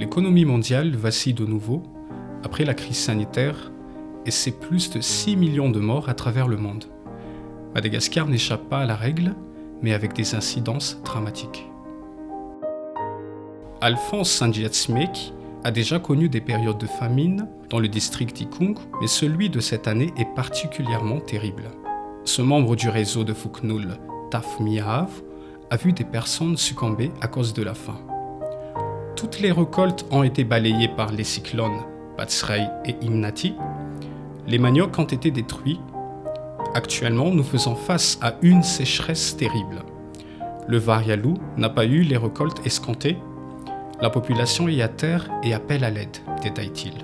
l'économie mondiale vacille de nouveau après la crise sanitaire et c'est plus de 6 millions de morts à travers le monde. Madagascar n'échappe pas à la règle, mais avec des incidences dramatiques. Alphonse Sanjiatsmek a déjà connu des périodes de famine dans le district d'Ikung, mais celui de cette année est particulièrement terrible. Ce membre du réseau de Fuknul, Taf Miahav, a vu des personnes succomber à cause de la faim. Toutes les récoltes ont été balayées par les cyclones Batsrei et Imnati. Les maniocs ont été détruits. Actuellement, nous faisons face à une sécheresse terrible. Le Varialou n'a pas eu les récoltes escomptées. La population est à terre et appelle à l'aide, détaille-t-il.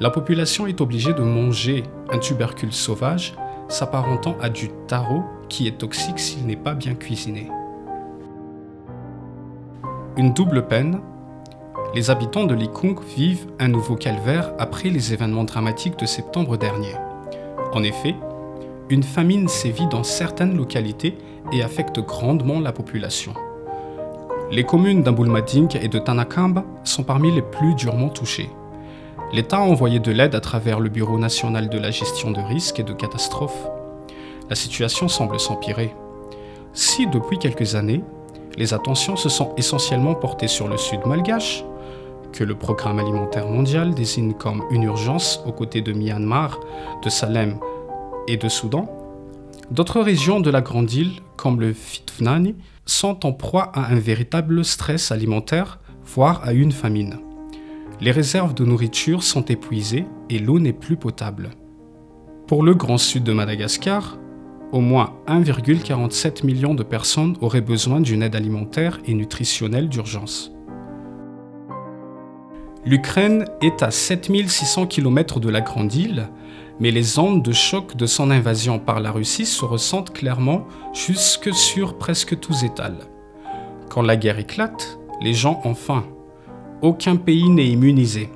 La population est obligée de manger un tubercule sauvage s'apparentant à du taro qui est toxique s'il n'est pas bien cuisiné. Une double peine. Les habitants de Likung vivent un nouveau calvaire après les événements dramatiques de septembre dernier. En effet, une famine sévit dans certaines localités et affecte grandement la population. Les communes d'Amboulmading et de Tanakamba sont parmi les plus durement touchées. L'État a envoyé de l'aide à travers le Bureau national de la gestion de risques et de catastrophes. La situation semble s'empirer. Si depuis quelques années, les attentions se sont essentiellement portées sur le sud malgache, que le Programme alimentaire mondial désigne comme une urgence aux côtés de Myanmar, de Salem et de Soudan, d'autres régions de la Grande Île, comme le Fitfnani, sont en proie à un véritable stress alimentaire, voire à une famine. Les réserves de nourriture sont épuisées et l'eau n'est plus potable. Pour le Grand Sud de Madagascar, au moins 1,47 million de personnes auraient besoin d'une aide alimentaire et nutritionnelle d'urgence. L'Ukraine est à 7600 km de la Grande Île, mais les ondes de choc de son invasion par la Russie se ressentent clairement jusque sur presque tous étals. Quand la guerre éclate, les gens ont faim. Aucun pays n'est immunisé.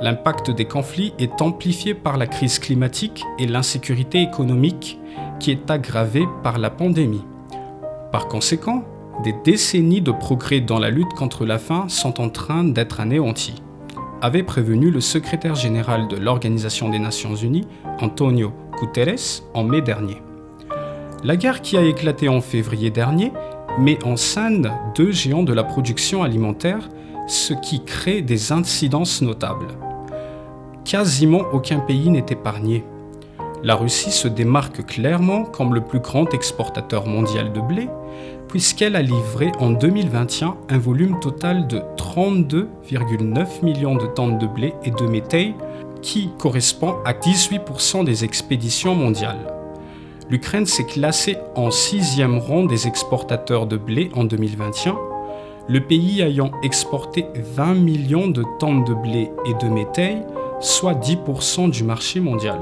L'impact des conflits est amplifié par la crise climatique et l'insécurité économique qui est aggravée par la pandémie. Par conséquent, des décennies de progrès dans la lutte contre la faim sont en train d'être anéantis, avait prévenu le secrétaire général de l'Organisation des Nations Unies, Antonio Guterres, en mai dernier. La guerre qui a éclaté en février dernier met en scène deux géants de la production alimentaire, ce qui crée des incidences notables. Quasiment aucun pays n'est épargné la Russie se démarque clairement comme le plus grand exportateur mondial de blé, puisqu'elle a livré en 2021 un volume total de 32,9 millions de tonnes de blé et de métail, qui correspond à 18% des expéditions mondiales. L'Ukraine s'est classée en sixième rang des exportateurs de blé en 2021, le pays ayant exporté 20 millions de tonnes de blé et de métail, soit 10% du marché mondial.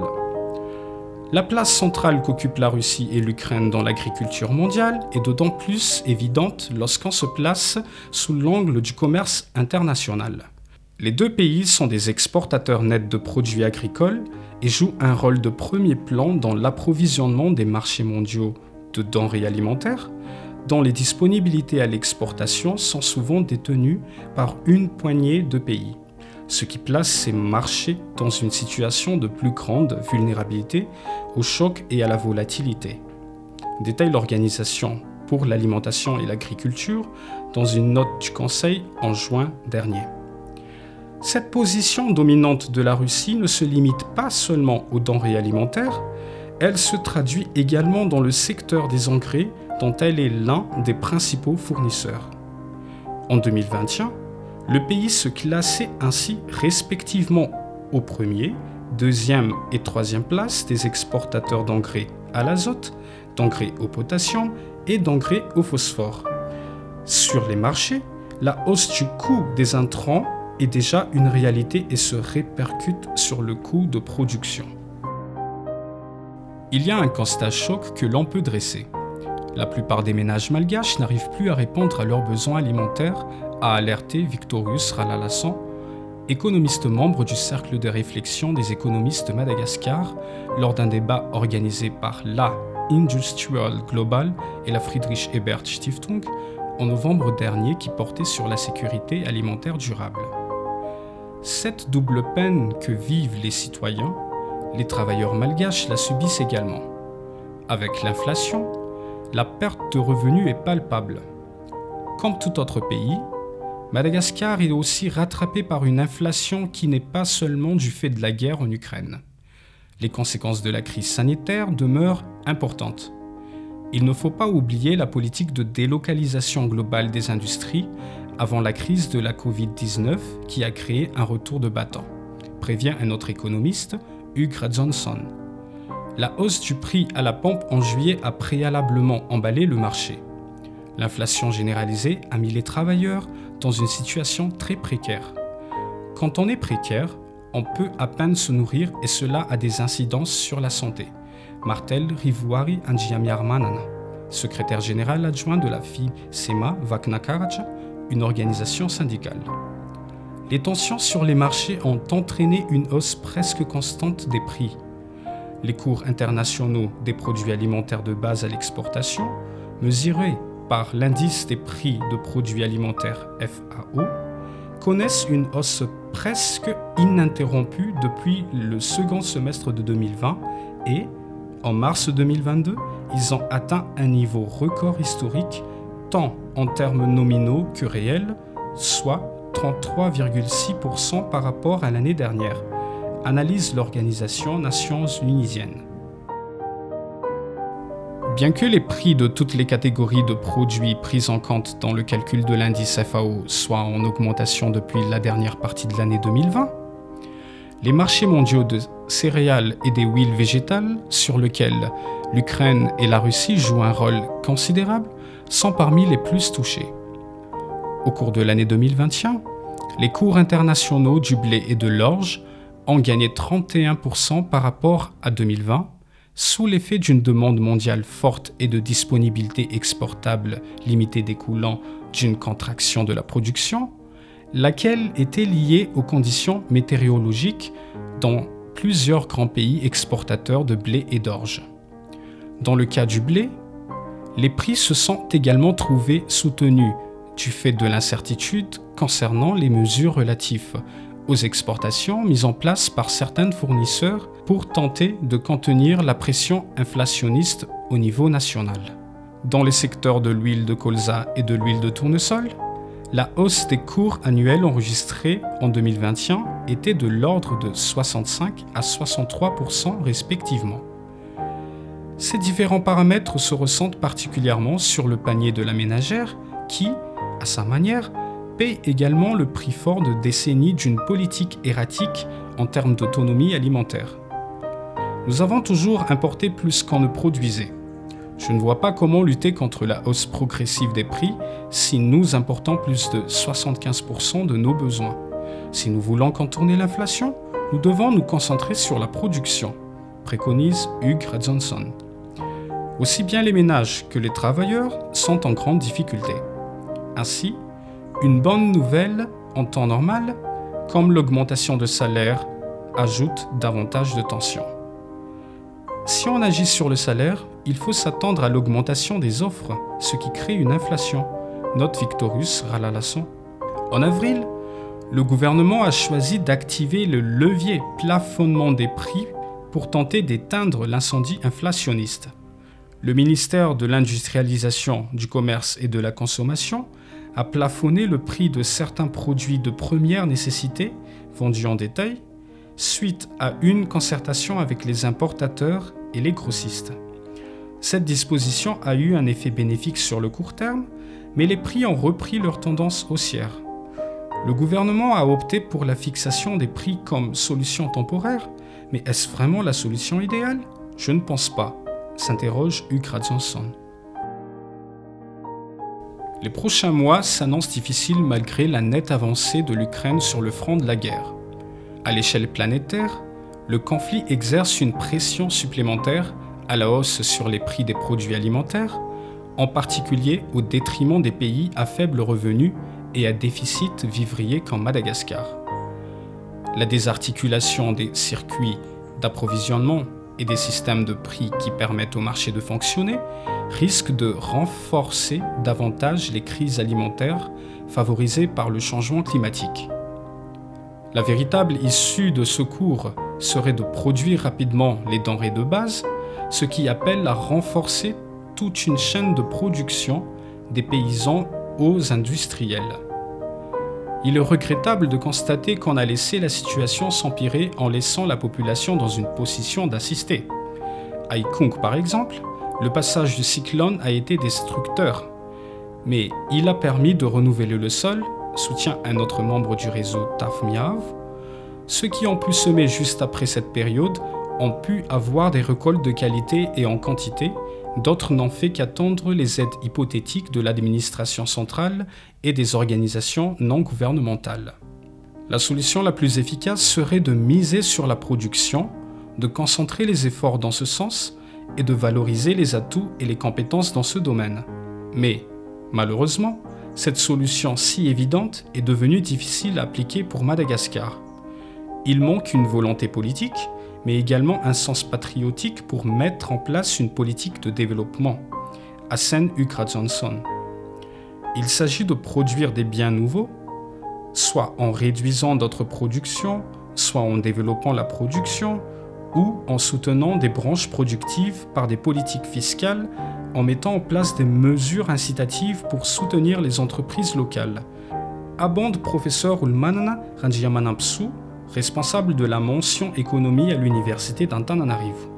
La place centrale qu'occupent la Russie et l'Ukraine dans l'agriculture mondiale est d'autant plus évidente lorsqu'on se place sous l'angle du commerce international. Les deux pays sont des exportateurs nets de produits agricoles et jouent un rôle de premier plan dans l'approvisionnement des marchés mondiaux de denrées alimentaires, dont les disponibilités à l'exportation sont souvent détenues par une poignée de pays ce qui place ces marchés dans une situation de plus grande vulnérabilité au choc et à la volatilité. Détaille l'Organisation pour l'alimentation et l'agriculture dans une note du Conseil en juin dernier. Cette position dominante de la Russie ne se limite pas seulement aux denrées alimentaires, elle se traduit également dans le secteur des engrais dont elle est l'un des principaux fournisseurs. En 2021, le pays se classait ainsi respectivement au premier, deuxième et troisième place des exportateurs d'engrais à l'azote, d'engrais au potassium et d'engrais au phosphore. Sur les marchés, la hausse du coût des intrants est déjà une réalité et se répercute sur le coût de production. Il y a un constat choc que l'on peut dresser. La plupart des ménages malgaches n'arrivent plus à répondre à leurs besoins alimentaires a alerté Victorius Ralalassan, économiste membre du Cercle de réflexion des économistes de Madagascar, lors d'un débat organisé par la Industrial Global et la Friedrich Ebert Stiftung en novembre dernier qui portait sur la sécurité alimentaire durable. Cette double peine que vivent les citoyens, les travailleurs malgaches la subissent également. Avec l'inflation, la perte de revenus est palpable. Comme tout autre pays, Madagascar est aussi rattrapé par une inflation qui n'est pas seulement du fait de la guerre en Ukraine. Les conséquences de la crise sanitaire demeurent importantes. Il ne faut pas oublier la politique de délocalisation globale des industries avant la crise de la Covid-19 qui a créé un retour de battant, prévient un autre économiste, Hugh Johnson. La hausse du prix à la pompe en juillet a préalablement emballé le marché. L'inflation généralisée a mis les travailleurs dans une situation très précaire. Quand on est précaire, on peut à peine se nourrir et cela a des incidences sur la santé. Martel Rivuari Anjiamiarmanana, secrétaire général adjoint de la FI SEMA Vaknakarja, une organisation syndicale. Les tensions sur les marchés ont entraîné une hausse presque constante des prix. Les cours internationaux des produits alimentaires de base à l'exportation, mesurés par l'indice des prix de produits alimentaires FAO, connaissent une hausse presque ininterrompue depuis le second semestre de 2020 et, en mars 2022, ils ont atteint un niveau record historique tant en termes nominaux que réels, soit 33,6% par rapport à l'année dernière, analyse l'organisation Nations Unisienne. Bien que les prix de toutes les catégories de produits pris en compte dans le calcul de l'indice FAO soient en augmentation depuis la dernière partie de l'année 2020, les marchés mondiaux de céréales et des huiles végétales, sur lesquels l'Ukraine et la Russie jouent un rôle considérable, sont parmi les plus touchés. Au cours de l'année 2021, les cours internationaux du blé et de l'orge ont gagné 31% par rapport à 2020 sous l'effet d'une demande mondiale forte et de disponibilité exportable limitée découlant d'une contraction de la production, laquelle était liée aux conditions météorologiques dans plusieurs grands pays exportateurs de blé et d'orge. Dans le cas du blé, les prix se sont également trouvés soutenus du fait de l'incertitude concernant les mesures relatives aux exportations mises en place par certains fournisseurs pour tenter de contenir la pression inflationniste au niveau national. Dans les secteurs de l'huile de colza et de l'huile de tournesol, la hausse des cours annuels enregistrés en 2021 était de l'ordre de 65 à 63 respectivement. Ces différents paramètres se ressentent particulièrement sur le panier de la ménagère qui, à sa manière, paye également le prix fort de décennies d'une politique erratique en termes d'autonomie alimentaire. Nous avons toujours importé plus qu'on ne produisait. Je ne vois pas comment lutter contre la hausse progressive des prix si nous importons plus de 75% de nos besoins. Si nous voulons contourner l'inflation, nous devons nous concentrer sur la production, préconise Hugh Johnson. Aussi bien les ménages que les travailleurs sont en grande difficulté. Ainsi, une bonne nouvelle en temps normal, comme l'augmentation de salaire, ajoute davantage de tension. Si on agit sur le salaire, il faut s'attendre à l'augmentation des offres, ce qui crée une inflation, note Victorus Ralalasson. En avril, le gouvernement a choisi d'activer le levier plafonnement des prix pour tenter d'éteindre l'incendie inflationniste. Le ministère de l'Industrialisation, du Commerce et de la Consommation a plafonné le prix de certains produits de première nécessité vendus en détail suite à une concertation avec les importateurs et les grossistes. Cette disposition a eu un effet bénéfique sur le court terme, mais les prix ont repris leur tendance haussière. Le gouvernement a opté pour la fixation des prix comme solution temporaire, mais est-ce vraiment la solution idéale? Je ne pense pas, s'interroge Hugh Johnson. Les prochains mois s'annoncent difficiles malgré la nette avancée de l'Ukraine sur le front de la guerre. À l'échelle planétaire, le conflit exerce une pression supplémentaire à la hausse sur les prix des produits alimentaires, en particulier au détriment des pays à faible revenu et à déficit vivrier comme Madagascar. La désarticulation des circuits d'approvisionnement et des systèmes de prix qui permettent au marché de fonctionner risquent de renforcer davantage les crises alimentaires favorisées par le changement climatique. La véritable issue de ce cours serait de produire rapidement les denrées de base, ce qui appelle à renforcer toute une chaîne de production des paysans aux industriels. Il est regrettable de constater qu'on a laissé la situation s'empirer en laissant la population dans une position d'assister. À par exemple, le passage du cyclone a été destructeur, mais il a permis de renouveler le sol, soutient un autre membre du réseau Tafmiav. Ceux qui ont pu semer juste après cette période ont pu avoir des récoltes de qualité et en quantité, D'autres n'ont fait qu'attendre les aides hypothétiques de l'administration centrale et des organisations non gouvernementales. La solution la plus efficace serait de miser sur la production, de concentrer les efforts dans ce sens et de valoriser les atouts et les compétences dans ce domaine. Mais, malheureusement, cette solution si évidente est devenue difficile à appliquer pour Madagascar. Il manque une volonté politique, mais également un sens patriotique pour mettre en place une politique de développement. Hassan Ukra. Il s'agit de produire des biens nouveaux, soit en réduisant d'autres productions, soit en développant la production, ou en soutenant des branches productives par des politiques fiscales, en mettant en place des mesures incitatives pour soutenir les entreprises locales. Abonde professeur Ulmanana Ranjiamanapsu responsable de la mention économie à l'université d'Antananarivo.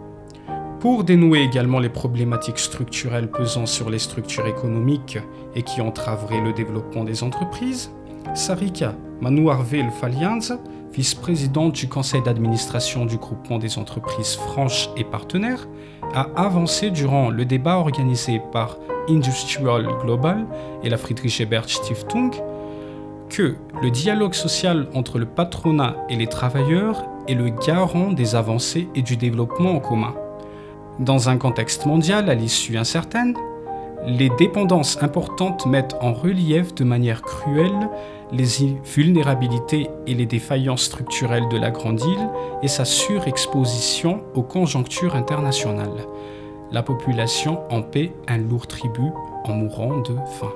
Pour dénouer également les problématiques structurelles pesant sur les structures économiques et qui entraveraient le développement des entreprises, Sarika Manuarvel Falianz, vice-présidente du conseil d'administration du groupement des entreprises franches et partenaires, a avancé durant le débat organisé par Industrial Global et la Friedrich Ebert Stiftung que le dialogue social entre le patronat et les travailleurs est le garant des avancées et du développement en commun. Dans un contexte mondial à l'issue incertaine, les dépendances importantes mettent en relief de manière cruelle les vulnérabilités et les défaillances structurelles de la Grande Île et sa surexposition aux conjonctures internationales. La population en paie un lourd tribut en mourant de faim.